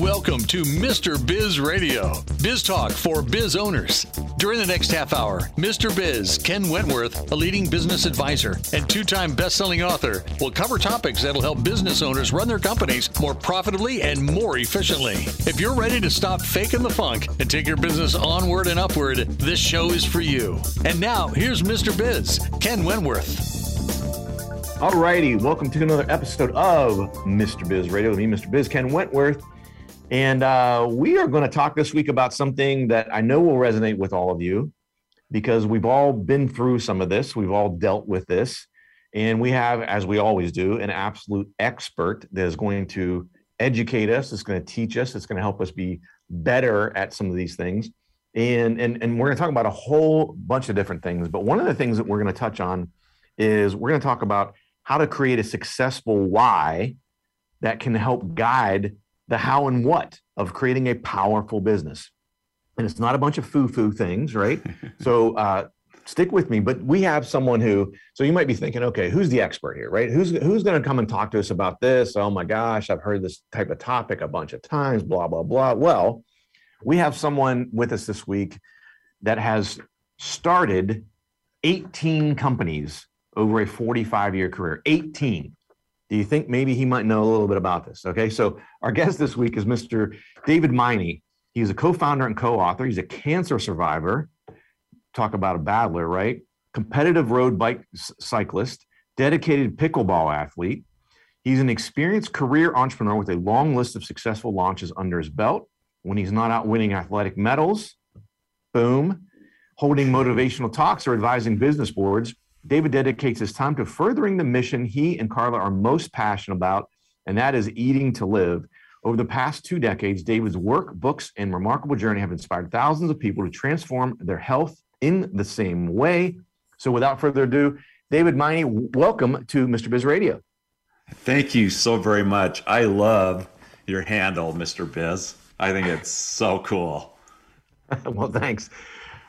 Welcome to Mr. Biz Radio, biz talk for biz owners. During the next half hour, Mr. Biz, Ken Wentworth, a leading business advisor and two time best selling author, will cover topics that'll help business owners run their companies more profitably and more efficiently. If you're ready to stop faking the funk and take your business onward and upward, this show is for you. And now, here's Mr. Biz, Ken Wentworth. All righty, welcome to another episode of Mr. Biz Radio me, Mr. Biz, Ken Wentworth. And uh, we are going to talk this week about something that I know will resonate with all of you because we've all been through some of this. We've all dealt with this. And we have, as we always do, an absolute expert that is going to educate us, it's going to teach us, it's going to help us be better at some of these things. And, and, and we're going to talk about a whole bunch of different things. But one of the things that we're going to touch on is we're going to talk about how to create a successful why that can help guide the how and what of creating a powerful business. And it's not a bunch of foo-foo things, right? so uh, stick with me. But we have someone who, so you might be thinking, okay, who's the expert here, right? Who's who's going to come and talk to us about this? Oh my gosh, I've heard this type of topic a bunch of times, blah, blah, blah. Well, we have someone with us this week that has started 18 companies over a 45 year career. 18 do you think maybe he might know a little bit about this? Okay, so our guest this week is Mr. David Meine. He's a co-founder and co-author. He's a cancer survivor. Talk about a battler, right? Competitive road bike cyclist, dedicated pickleball athlete. He's an experienced career entrepreneur with a long list of successful launches under his belt. When he's not out winning athletic medals, boom, holding motivational talks or advising business boards, David dedicates his time to furthering the mission he and Carla are most passionate about, and that is eating to live. Over the past two decades, David's work, books, and remarkable journey have inspired thousands of people to transform their health in the same way. So, without further ado, David Meine, welcome to Mr. Biz Radio. Thank you so very much. I love your handle, Mr. Biz. I think it's so cool. well, thanks.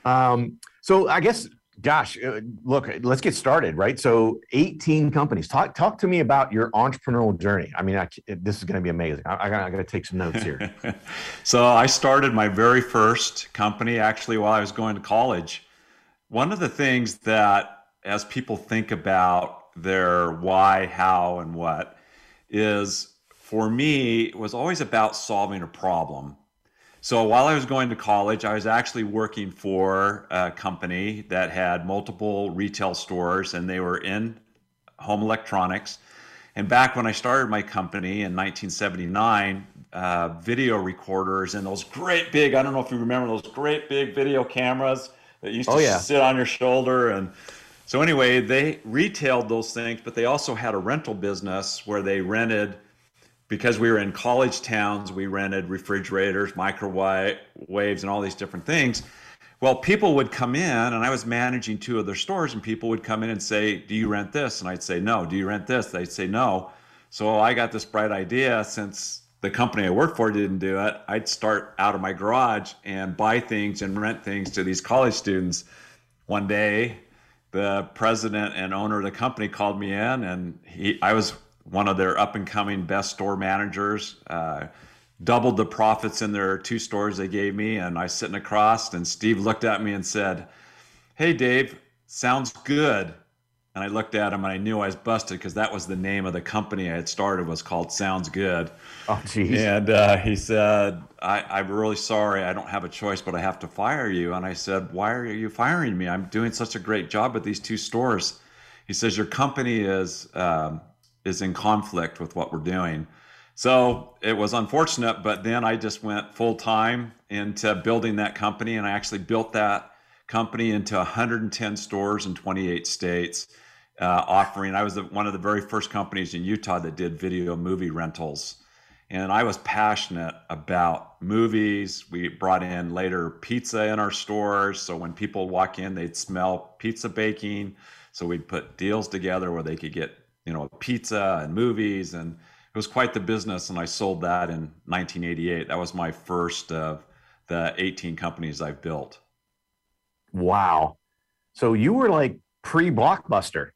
Um, so, I guess gosh, uh, look, let's get started, right? So, 18 companies. Talk talk to me about your entrepreneurial journey. I mean, I, this is going to be amazing. I, I got to take some notes here. so, I started my very first company actually while I was going to college. One of the things that, as people think about their why, how, and what, is for me, it was always about solving a problem so while I was going to college, I was actually working for a company that had multiple retail stores and they were in home electronics. And back when I started my company in 1979, uh, video recorders and those great big, I don't know if you remember those great big video cameras that used to oh, yeah. sit on your shoulder. And so, anyway, they retailed those things, but they also had a rental business where they rented because we were in college towns, we rented refrigerators, microwaves, and all these different things. Well, people would come in, and I was managing two of their stores, and people would come in and say, Do you rent this? And I'd say, No. Do you rent this? They'd say, No. So I got this bright idea since the company I worked for didn't do it, I'd start out of my garage and buy things and rent things to these college students. One day, the president and owner of the company called me in, and he, I was one of their up and coming best store managers. Uh, doubled the profits in their two stores they gave me, and I sitting across, and Steve looked at me and said, "Hey, Dave, sounds good." And I looked at him and I knew I was busted because that was the name of the company I had started was called Sounds Good. Oh, geez. And uh, he said, I, am really sorry. I don't have a choice, but I have to fire you. And I said, Why are you firing me? I'm doing such a great job at these two stores. He says, Your company is um, is in conflict with what we're doing. So it was unfortunate, but then I just went full time into building that company, and I actually built that company into 110 stores in 28 states, uh, offering. I was the, one of the very first companies in Utah that did video movie rentals, and I was passionate about movies. We brought in later pizza in our stores, so when people walk in, they'd smell pizza baking. So we'd put deals together where they could get you know, pizza and movies, and it was quite the business. And I sold that in 1988. That was my first of the 18 companies I've built. Wow! So you were like pre-blockbuster.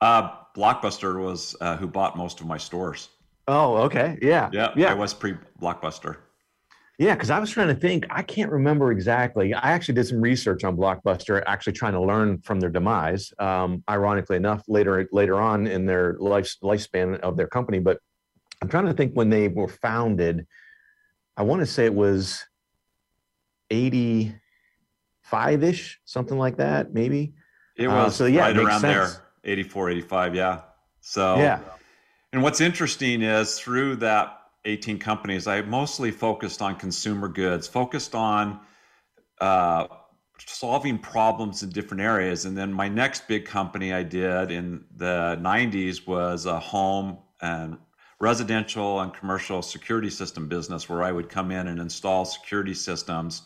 Uh, Blockbuster was uh, who bought most of my stores. Oh, okay. Yeah. Yeah. Yeah. I was pre Blockbuster. Yeah, because I was trying to think. I can't remember exactly. I actually did some research on Blockbuster, actually trying to learn from their demise. Um, ironically enough, later later on in their life lifespan of their company, but I'm trying to think when they were founded. I want to say it was 85 ish, something like that, maybe. It uh, was uh, so yeah, right around sense. there, 84, 85. Yeah. So yeah. And what's interesting is through that 18 companies, I mostly focused on consumer goods, focused on uh, solving problems in different areas. And then my next big company I did in the 90s was a home and residential and commercial security system business where I would come in and install security systems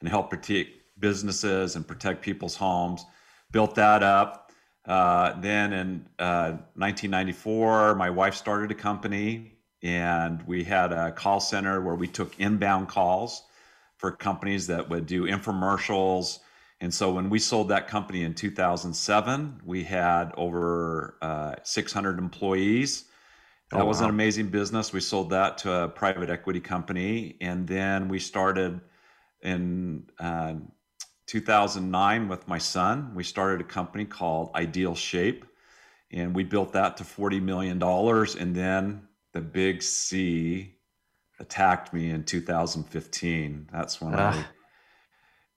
and help protect businesses and protect people's homes. Built that up. Uh, then in uh, 1994, my wife started a company and we had a call center where we took inbound calls for companies that would do infomercials. And so when we sold that company in 2007, we had over uh, 600 employees. That oh, was wow. an amazing business. We sold that to a private equity company. And then we started in uh, 2009 with my son. We started a company called Ideal Shape. And we built that to $40 million. And then the big C attacked me in 2015. That's when I ah.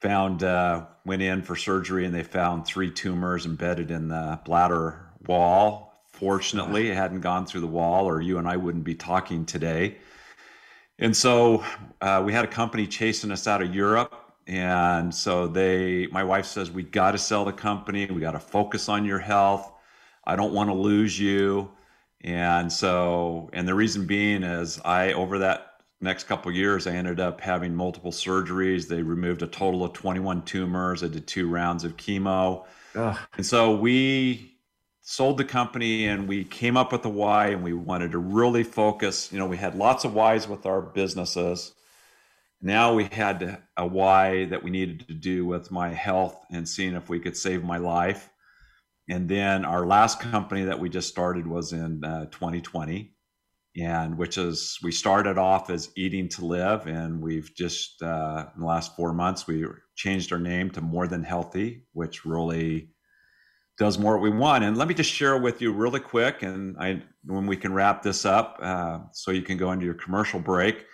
found uh, went in for surgery and they found three tumors embedded in the bladder wall. Fortunately, it hadn't gone through the wall, or you and I wouldn't be talking today. And so uh, we had a company chasing us out of Europe. And so they, my wife says, we got to sell the company. We got to focus on your health. I don't want to lose you. And so, and the reason being is I, over that next couple years, I ended up having multiple surgeries. They removed a total of 21 tumors. I did two rounds of chemo. Ugh. And so we sold the company and we came up with a why and we wanted to really focus. You know, we had lots of whys with our businesses. Now we had a why that we needed to do with my health and seeing if we could save my life. And then our last company that we just started was in uh, 2020, and which is we started off as Eating to Live, and we've just uh, in the last four months we changed our name to More Than Healthy, which really does more what we want. And let me just share with you really quick, and I when we can wrap this up, uh, so you can go into your commercial break.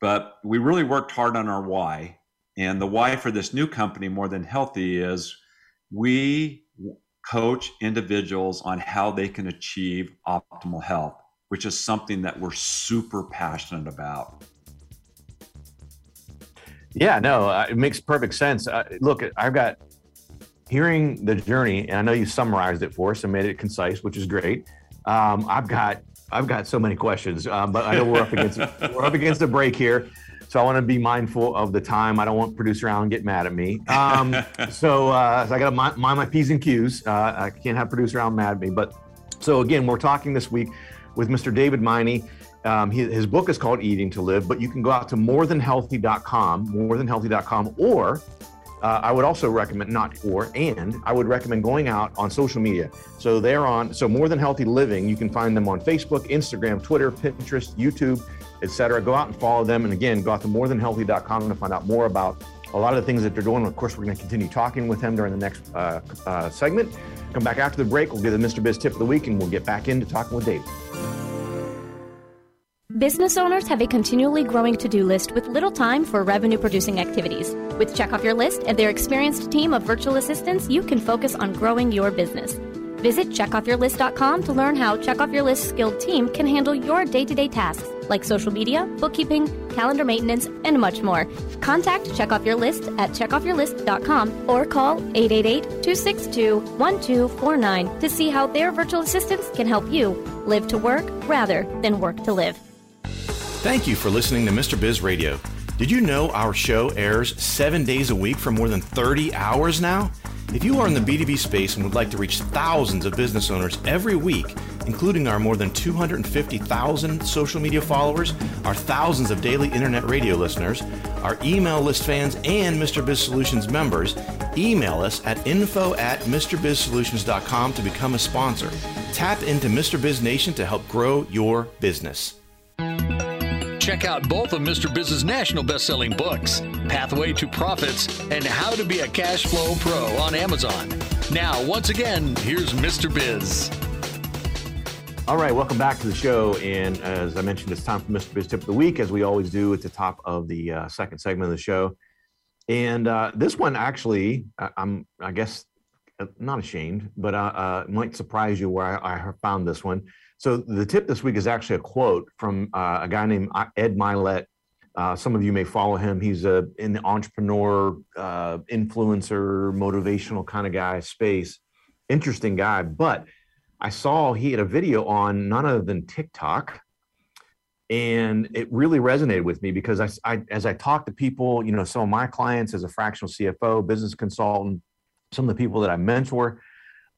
But we really worked hard on our why, and the why for this new company, More Than Healthy, is we coach individuals on how they can achieve optimal health, which is something that we're super passionate about. Yeah, no, uh, it makes perfect sense. Uh, look, I've got hearing the journey, and I know you summarized it for us and made it concise, which is great. Um, I've got I've got so many questions, um, but I know we're up against we're up against a break here. So I want to be mindful of the time. I don't want producer Alan get mad at me. Um, so, uh, so, I got to mind, mind, my p's and q's. Uh, I can't have producer Alan mad at me. But so again, we're talking this week with Mr. David Meine. Um, he, his book is called Eating to Live, but you can go out to morethanhealthy.com, morethanhealthy.com, or uh, I would also recommend not or and I would recommend going out on social media. So they're on so more than healthy living. You can find them on Facebook, Instagram, Twitter, Pinterest, YouTube etc. Go out and follow them. And again, go out to morethanhealthy.com to find out more about a lot of the things that they're doing. Of course, we're going to continue talking with him during the next uh, uh, segment. Come back after the break. We'll give the Mr. Biz tip of the week and we'll get back into talking with Dave. Business owners have a continually growing to do list with little time for revenue producing activities. With Check Off Your List and their experienced team of virtual assistants, you can focus on growing your business. Visit checkoffyourlist.com to learn how Check Off Your List skilled team can handle your day to day tasks like social media, bookkeeping, calendar maintenance, and much more. Contact Check Off Your List at checkoffyourlist.com or call 888 262 1249 to see how their virtual assistants can help you live to work rather than work to live. Thank you for listening to Mr. Biz Radio. Did you know our show airs seven days a week for more than 30 hours now? If you are in the B2B space and would like to reach thousands of business owners every week, including our more than 250,000 social media followers, our thousands of daily internet radio listeners, our email list fans, and Mr. Biz Solutions members, email us at info at MrBizSolutions.com to become a sponsor. Tap into Mr. Biz Nation to help grow your business. Check out both of Mr. Biz's national best-selling books, Pathway to Profits and How to Be a Cash Flow Pro on Amazon. Now, once again, here's Mr. Biz. All right, welcome back to the show. And as I mentioned, it's time for Mr. Biz Tip of the Week, as we always do at the top of the uh, second segment of the show. And uh, this one actually, I, am I guess, uh, not ashamed, but uh, uh, might surprise you where I, I, found this one. So the tip this week is actually a quote from uh, a guy named uh, Ed Mylett. Uh, some of you may follow him. He's a in the entrepreneur, uh, influencer, motivational kind of guy space. Interesting guy, but I saw he had a video on none other than TikTok. And it really resonated with me because I, I, as I talk to people, you know, some of my clients as a fractional CFO, business consultant, some of the people that I mentor,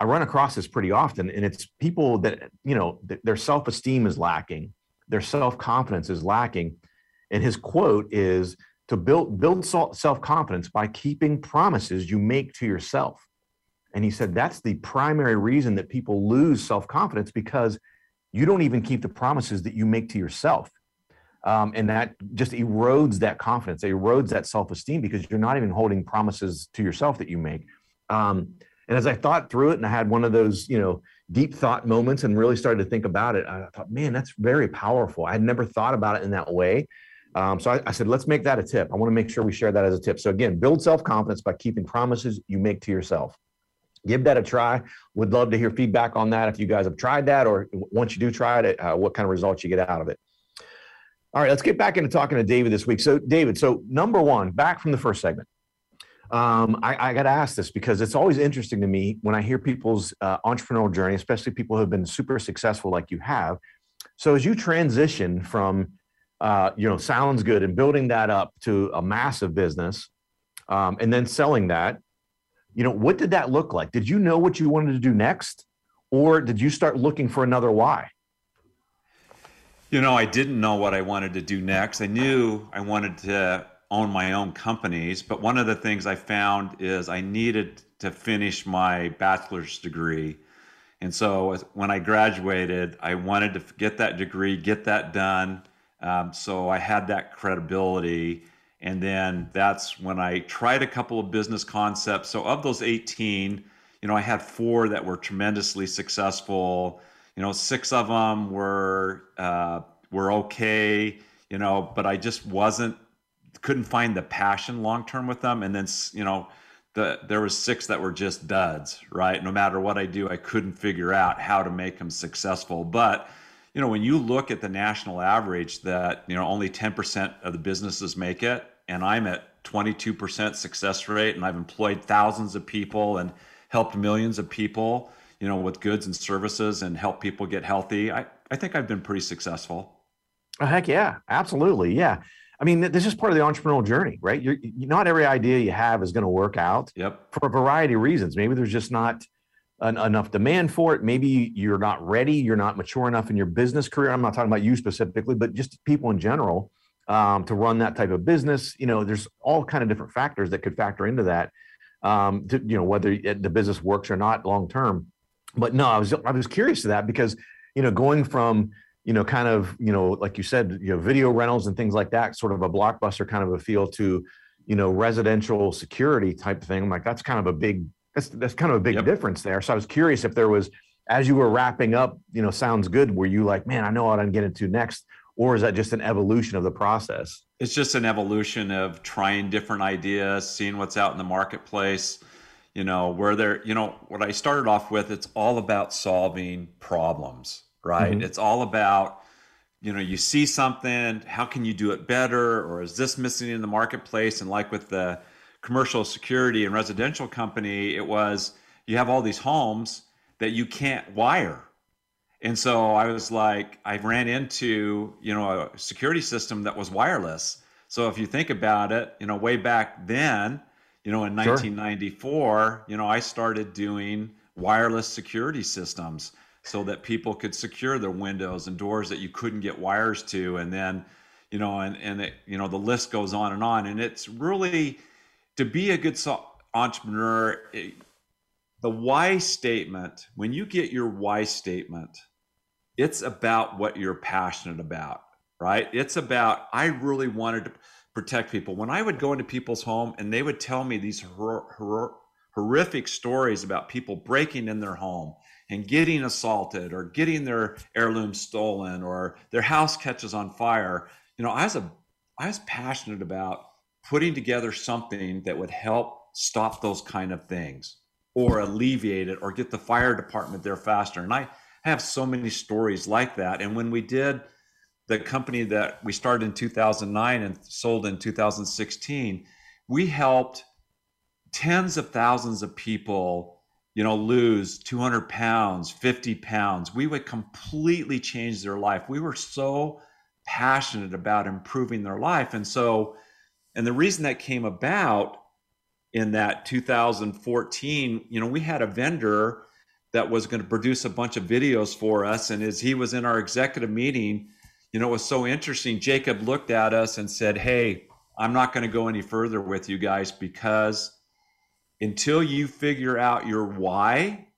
I run across this pretty often. And it's people that, you know, their self esteem is lacking, their self confidence is lacking. And his quote is to build, build self confidence by keeping promises you make to yourself. And he said that's the primary reason that people lose self confidence because you don't even keep the promises that you make to yourself. Um, and that just erodes that confidence, it erodes that self esteem because you're not even holding promises to yourself that you make. Um, and as I thought through it and I had one of those, you know, deep thought moments and really started to think about it, I thought, man, that's very powerful. I had never thought about it in that way. Um, so I, I, said, let's make that a tip. I want to make sure we share that as a tip. So again, build self confidence by keeping promises you make to yourself give that a try. Would love to hear feedback on that if you guys have tried that, or once you do try it, uh, what kind of results you get out of it. All right, let's get back into talking to David this week. So, David, so number one, back from the first segment. Um, I, I got to ask this because it's always interesting to me when I hear people's uh, entrepreneurial journey, especially people who have been super successful like you have. So, as you transition from, uh, you know, sounds good and building that up to a massive business, um, and then selling that, you know, what did that look like? Did you know what you wanted to do next? Or did you start looking for another why? You know, I didn't know what I wanted to do next. I knew I wanted to own my own companies, but one of the things I found is I needed to finish my bachelor's degree. And so when I graduated, I wanted to get that degree, get that done. Um, so I had that credibility and then that's when I tried a couple of business concepts. So of those 18, you know, I had four that were tremendously successful. You know, six of them were uh, were okay. You know, but I just wasn't couldn't find the passion long term with them. And then you know, the there was six that were just duds. Right, no matter what I do, I couldn't figure out how to make them successful. But you know, when you look at the national average, that you know only 10% of the businesses make it and I'm at 22% success rate, and I've employed thousands of people and helped millions of people, you know, with goods and services and help people get healthy. I, I think I've been pretty successful. Oh, heck yeah, absolutely. Yeah. I mean, this is part of the entrepreneurial journey, right? You're, you, not every idea you have is going to work out yep. for a variety of reasons. Maybe there's just not an, enough demand for it. Maybe you're not ready. You're not mature enough in your business career. I'm not talking about you specifically, but just people in general um, to run that type of business. You know, there's all kind of different factors that could factor into that. Um, to, you know, whether the business works or not long term. But no, I was I was curious to that because you know going from you know kind of you know like you said you know video rentals and things like that, sort of a blockbuster kind of a feel to you know residential security type thing. I'm like that's kind of a big that's that's kind of a big yep. difference there. So I was curious if there was as you were wrapping up, you know, sounds good. Were you like, man, I know what I'm getting to next? or is that just an evolution of the process? It's just an evolution of trying different ideas, seeing what's out in the marketplace. You know, where there, you know, what I started off with, it's all about solving problems, right? Mm-hmm. It's all about, you know, you see something, how can you do it better? Or is this missing in the marketplace? And like with the commercial security and residential company, it was you have all these homes that you can't wire and so I was like, I ran into, you know, a security system that was wireless. So if you think about it, you know, way back then, you know, in 1994, you know, I started doing wireless security systems so that people could secure their windows and doors that you couldn't get wires to. And then, you know, and, and it, you know, the list goes on and on. And it's really to be a good so- entrepreneur, it, the why statement, when you get your why statement, it's about what you're passionate about. right? It's about, I really wanted to protect people. When I would go into people's home and they would tell me these hor- hor- horrific stories about people breaking in their home and getting assaulted or getting their heirloom stolen or their house catches on fire, you know, I was a I was passionate about putting together something that would help stop those kind of things or alleviate it or get the fire department there faster. And I have so many stories like that. And when we did the company that we started in 2009 and sold in 2016, we helped tens of thousands of people, you know, lose 200 pounds, 50 pounds. We would completely change their life. We were so passionate about improving their life. And so, and the reason that came about in that 2014, you know, we had a vendor that was going to produce a bunch of videos for us. And as he was in our executive meeting, you know, it was so interesting. Jacob looked at us and said, Hey, I'm not going to go any further with you guys because until you figure out your why,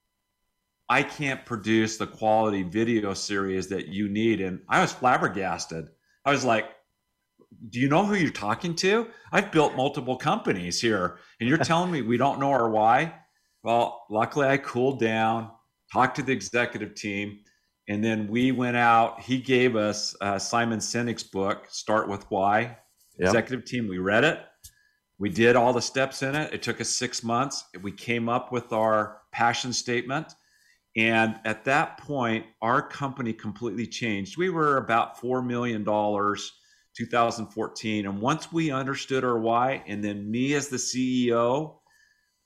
I can't produce the quality video series that you need. And I was flabbergasted. I was like, do you know who you're talking to? I've built multiple companies here, and you're telling me we don't know our why? Well, luckily I cooled down, talked to the executive team, and then we went out. He gave us uh, Simon Sinek's book, Start with Why. Yep. Executive team, we read it. We did all the steps in it. It took us six months. We came up with our passion statement and at that point, our company completely changed. We were about $4 million 2014. And once we understood our why, and then me as the CEO,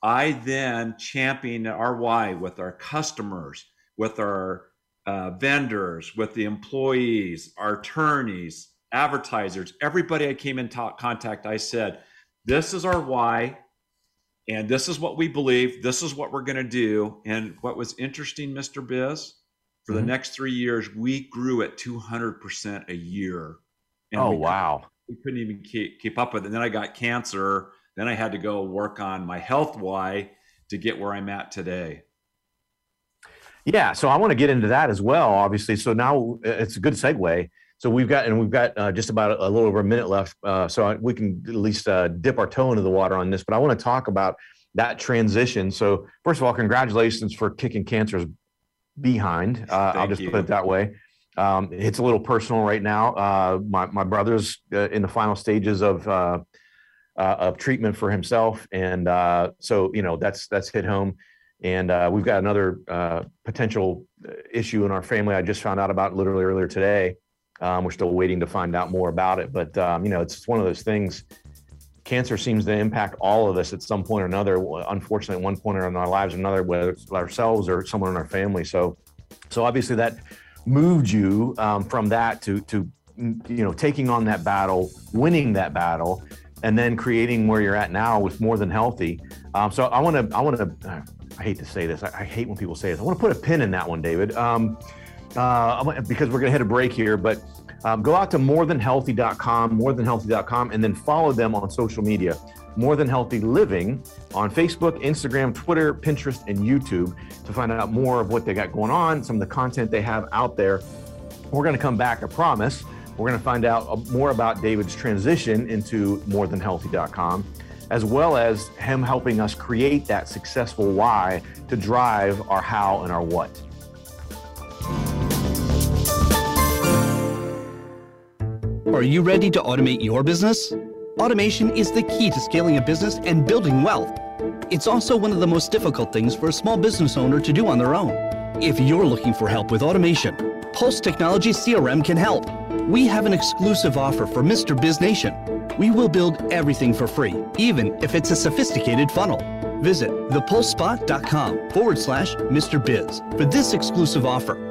I then championed our why with our customers, with our uh, vendors, with the employees, our attorneys, advertisers, everybody I came in contact, I said, This is our why and this is what we believe this is what we're going to do. And what was interesting mr biz for mm-hmm. the next three years we grew at 200% a year. Oh we wow. we couldn't even keep, keep up with it. And then i got cancer. Then i had to go work on my health why to get where i'm at today. Yeah so i want to get into that as well obviously. So now uh, it's a good segue so we've got, and we've got uh, just about a, a, little over a minute left. Uh, so I, we can at least uh, dip our toe into the water on this. But I want to talk about that transition. So first of all, congratulations for kicking cancer's behind. Uh, I'll just you. put it that way. Um, it's a little personal right now. Uh, my my brother's uh, in the final stages of of treatment for himself, and so you know that's that's hit home. And we've got another potential issue in our family. I just found out about literally earlier today um, we're still waiting to find out more about it, but um, you know, it's one of those things. Cancer seems to impact all of us at some point or another. Unfortunately, at one point in our lives, or another, whether it's ourselves or someone in our family. So, so obviously that moved you um, from that to to you know taking on that battle, winning that battle, and then creating where you're at now with more than healthy. Um, so I want to I want to I hate to say this. I, I, hate when people say this. I want to put a pin in that one, David. Um, uh, because we're going to hit a break here, but um, go out to morethanhealthy.com, morethanhealthy.com, and then follow them on social media. More Than Healthy Living on Facebook, Instagram, Twitter, Pinterest, and YouTube to find out more of what they got going on, some of the content they have out there. We're going to come back, I promise. We're going to find out uh, more about David's transition into morethanhealthy.com, as well as him helping us create that successful why to drive our how and our what. Are you ready to automate your business? Automation is the key to scaling a business and building wealth. It's also one of the most difficult things for a small business owner to do on their own. If you're looking for help with automation, Pulse Technology CRM can help. We have an exclusive offer for Mr. Biz Nation. We will build everything for free, even if it's a sophisticated funnel. Visit thepulsespot.com forward slash Mr. Biz for this exclusive offer.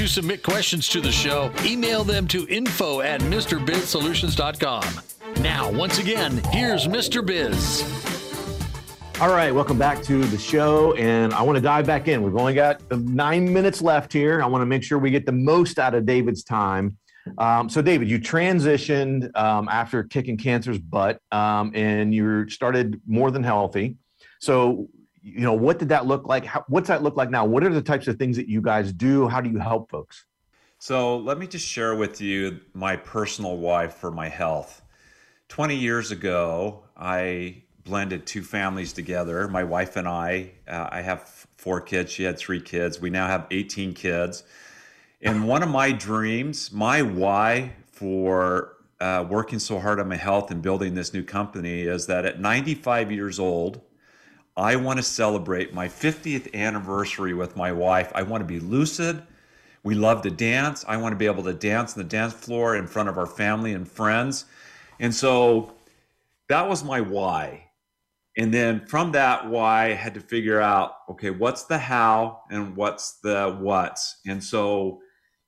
To submit questions to the show, email them to info at MrBizSolutions.com. Now, once again, here's Mr. Biz. All right, welcome back to the show. And I want to dive back in. We've only got nine minutes left here. I want to make sure we get the most out of David's time. Um, so, David, you transitioned um, after kicking cancer's butt um, and you started more than healthy. So, you know, what did that look like? How, what's that look like now? What are the types of things that you guys do? How do you help folks? So, let me just share with you my personal why for my health. 20 years ago, I blended two families together. My wife and I, uh, I have four kids. She had three kids. We now have 18 kids. And one of my dreams, my why for uh, working so hard on my health and building this new company is that at 95 years old, I want to celebrate my 50th anniversary with my wife. I want to be lucid. We love to dance. I want to be able to dance on the dance floor in front of our family and friends. And so that was my why and then from that why I had to figure out okay what's the how and what's the what's and so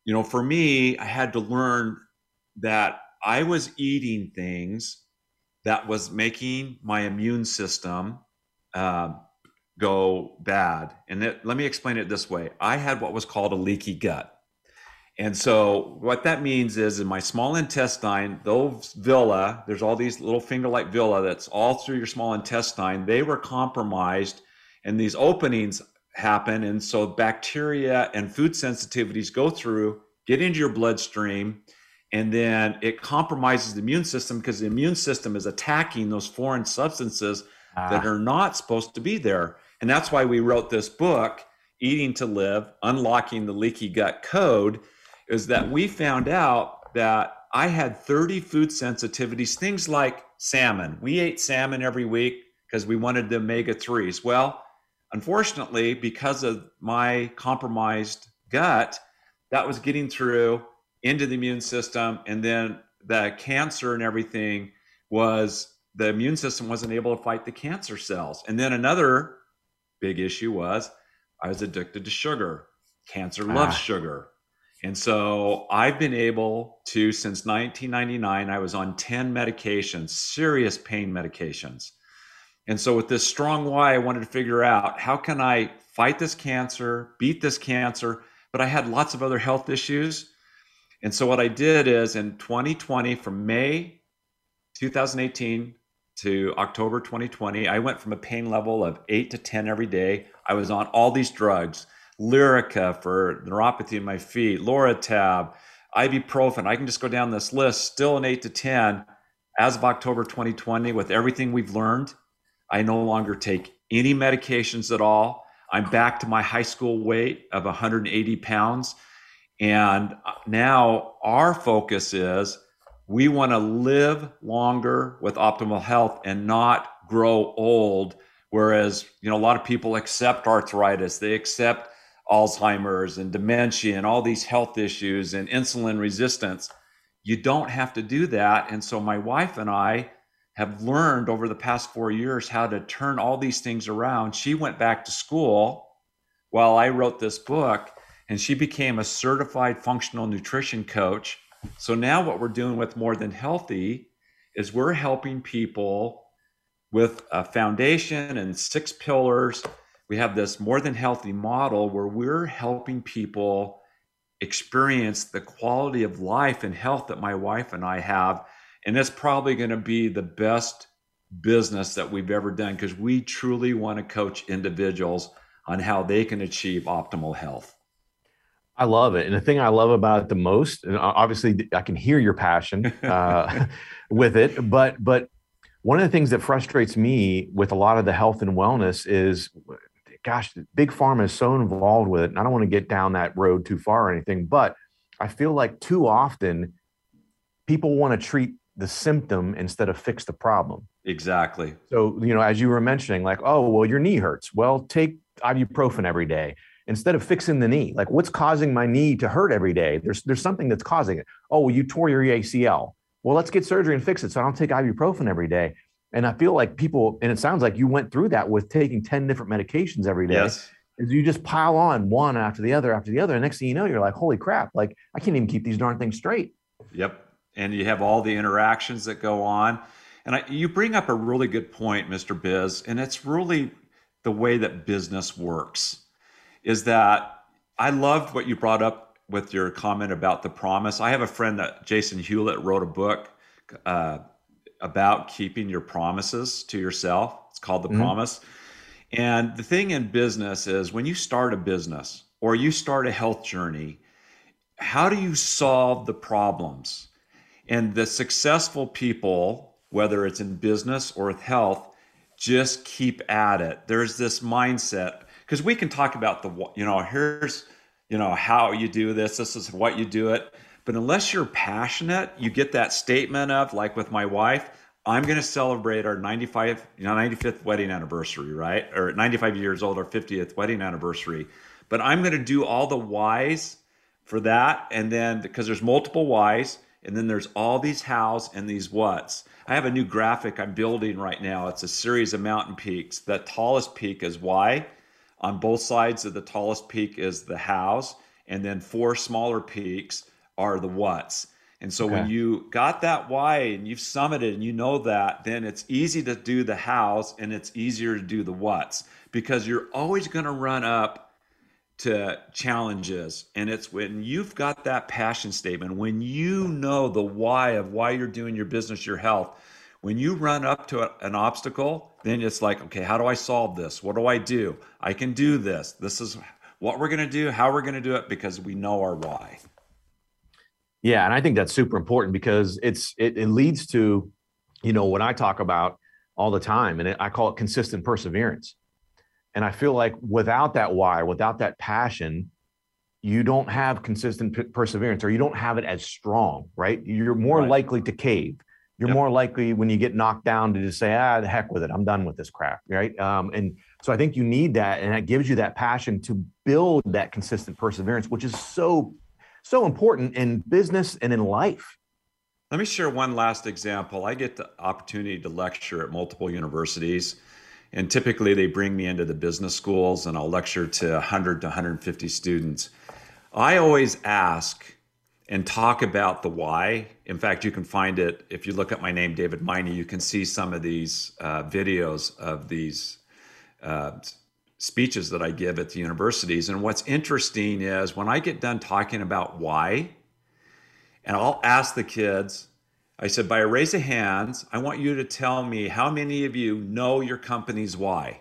you know for me I had to learn that I was eating things that was making my immune system uh, go bad. And it, let me explain it this way. I had what was called a leaky gut. And so what that means is in my small intestine, those villi, there's all these little finger-like villi that's all through your small intestine, they were compromised and these openings happen. And so bacteria and food sensitivities go through, get into your bloodstream, and then it compromises the immune system because the immune system is attacking those foreign substances ah. that are not supposed to be there. And that's why we wrote this book, Eating to Live, Unlocking the Leaky Gut Code is that we found out that I had 30 food sensitivities, things like salmon. We ate salmon every week because we wanted the omega 3s. Well, unfortunately, because of my compromised gut, that was getting through into the immune system. And then the cancer and everything was the immune system wasn't able to fight the cancer cells. And then another big issue was I was addicted to sugar. Cancer loves ah. sugar. And so I've been able to, since 1999, I was on 10 medications, serious pain medications. And so with this strong why, I wanted to figure out how can I fight this cancer, beat this cancer, but I had lots of other health issues. And so what I did is in 2020, from May 2018 to October 2020, I went from a pain level of eight to 10 every day. I was on all these drugs Lyrica for neuropathy in my feet, Lortab, ibuprofen. I can just go down this list, still an eight to 10. As of October 2020, with everything we've learned, I no longer take any medications at all. I'm back to my high school weight of 180 pounds. And uh, now our focus is we want to live longer with optimal health and not grow old. Whereas, you know, a lot of people accept arthritis, they accept Alzheimer's and dementia and all these health issues and insulin resistance. You don't have to do that. And so my wife and I have learned over the past four years how to turn all these things around. She went back to school while I wrote this book, and she became a certified functional nutrition coach. So now, what we're doing with More Than Healthy is we're helping people with a foundation and six pillars we have this more than healthy model where we're helping people experience the quality of life and health that my wife and I have. And it's probably going to be the best business that we've ever done because we truly want to coach individuals on how they can achieve optimal health. I love it. And the thing I love about it the most, and obviously I can hear your passion uh, with it, but, but one of the things that frustrates me with a lot of the health and wellness is gosh, big pharma is so involved with it. And I don't want to get down that road too far or anything, but I feel like too often people want to treat the symptom instead of fix the problem. Exactly. So, you know, as you were mentioning, like, oh, well, your knee hurts. Well, take ibuprofen every day instead of fixing the knee. Like, what's causing my knee to hurt every day? There's there's something that's causing it. Oh, well, you tore your ACL. Well, let's get surgery and fix it. So I don't take ibuprofen every day. And I feel like people, and it sounds like you went through that with taking 10 different medications every day. Yes. is you just pile on one after the other after the other. And next thing you know, you're like, holy crap, like I can't even keep these darn things straight. Yep. And you have all the interactions that go on. And I, you bring up a really good point, Mr. Biz, and it's really the way that business works is that I loved what you brought up with your comment about the promise. I have a friend that Jason Hewlett wrote a book uh, about keeping your promises to yourself. It's called The mm-hmm. Promise. And the thing in business is when you start a business or you start a health journey, how do you solve the problems? And the successful people, whether it's in business or with health, just keep at it. There's this mindset because we can talk about the, you know, here's, you know, how you do this, this is what you do it. But unless you're passionate, you get that statement of, like with my wife, I'm going to celebrate our 95, you know, 95th wedding anniversary, right? Or 95 years old, our 50th wedding anniversary. But I'm going to do all the whys for that. And then because there's multiple whys, and then there's all these hows and these whats. I have a new graphic I'm building right now. It's a series of mountain peaks. The tallest peak is why. On both sides of the tallest peak is the hows, and then four smaller peaks are the whats. And so okay. when you got that why and you've summited and you know that, then it's easy to do the hows and it's easier to do the whats because you're always going to run up to challenges. And it's when you've got that passion statement, when you know the why of why you're doing your business, your health, when you run up to a, an obstacle, then it's like, okay, how do I solve this? What do I do? I can do this. This is what we're going to do, how we're going to do it because we know our why. Yeah, and I think that's super important because it's it, it leads to, you know, what I talk about all the time, and it, I call it consistent perseverance. And I feel like without that why, without that passion, you don't have consistent p- perseverance, or you don't have it as strong, right? You're more right. likely to cave. You're yep. more likely when you get knocked down to just say, ah, the heck with it, I'm done with this crap, right? Um, and so I think you need that, and that gives you that passion to build that consistent perseverance, which is so so important in business and in life. Let me share one last example. I get the opportunity to lecture at multiple universities, and typically they bring me into the business schools and I'll lecture to 100 to 150 students. I always ask and talk about the why. In fact, you can find it if you look at my name, David Meine. You can see some of these uh, videos of these uh, speeches that I give at the universities. And what's interesting is when I get done talking about why, and I'll ask the kids, I said, by a raise of hands, I want you to tell me how many of you know your company's why.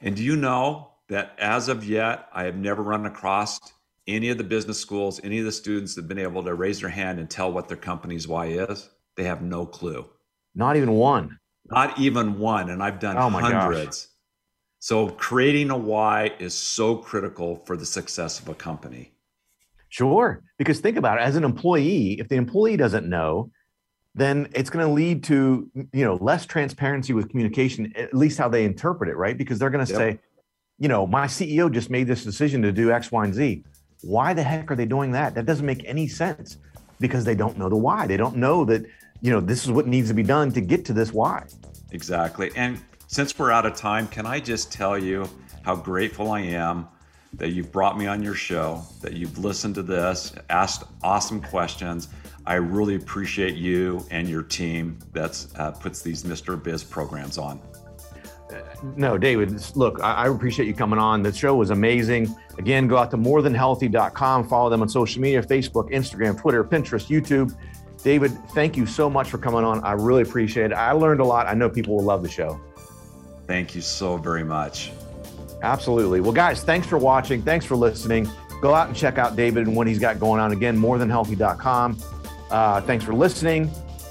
And do you know that as of yet, I have never run across any of the business schools, any of the students that have been able to raise their hand and tell what their company's why is? They have no clue. Not even one. Not even one. And I've done oh hundreds. Gosh. So creating a why is so critical for the success of a company. Sure. Because think about it as an employee, if the employee doesn't know, then it's going to lead to you know less transparency with communication at least how they interpret it right because they're going to yep. say you know my ceo just made this decision to do x y and z why the heck are they doing that that doesn't make any sense because they don't know the why they don't know that you know this is what needs to be done to get to this why exactly and since we're out of time, can I just tell you how grateful I am that you've brought me on your show, that you've listened to this, asked awesome questions. I really appreciate you and your team that uh, puts these Mr. Biz programs on. No, David, look, I, appreciate you coming on. The show was amazing. Again, go out to morethanhealthy.com, follow them on social media Facebook, Instagram, Twitter, Pinterest, YouTube. David, thank you so much for coming on. I really appreciate it. I learned a lot. I know people will love the show. Thank you so very much. Absolutely. Well, guys, thanks for watching. Thanks for listening. Go out and check out David and what he's got going on. Again, morethanhealthy.com. Uh, thanks for listening.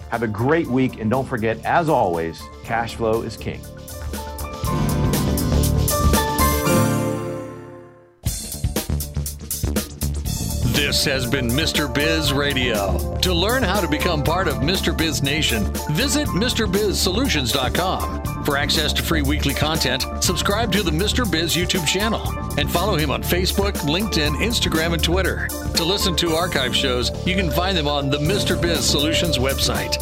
Have a great week. And don't forget, as always, cash flow is king. This has been Mr. Biz Radio. To learn how to become part of Mr. Biz Nation, visit MrBizSolutions.com. For access to free weekly content, subscribe to the Mr. Biz YouTube channel and follow him on Facebook, LinkedIn, Instagram, and Twitter. To listen to archive shows, you can find them on the Mr. Biz Solutions website.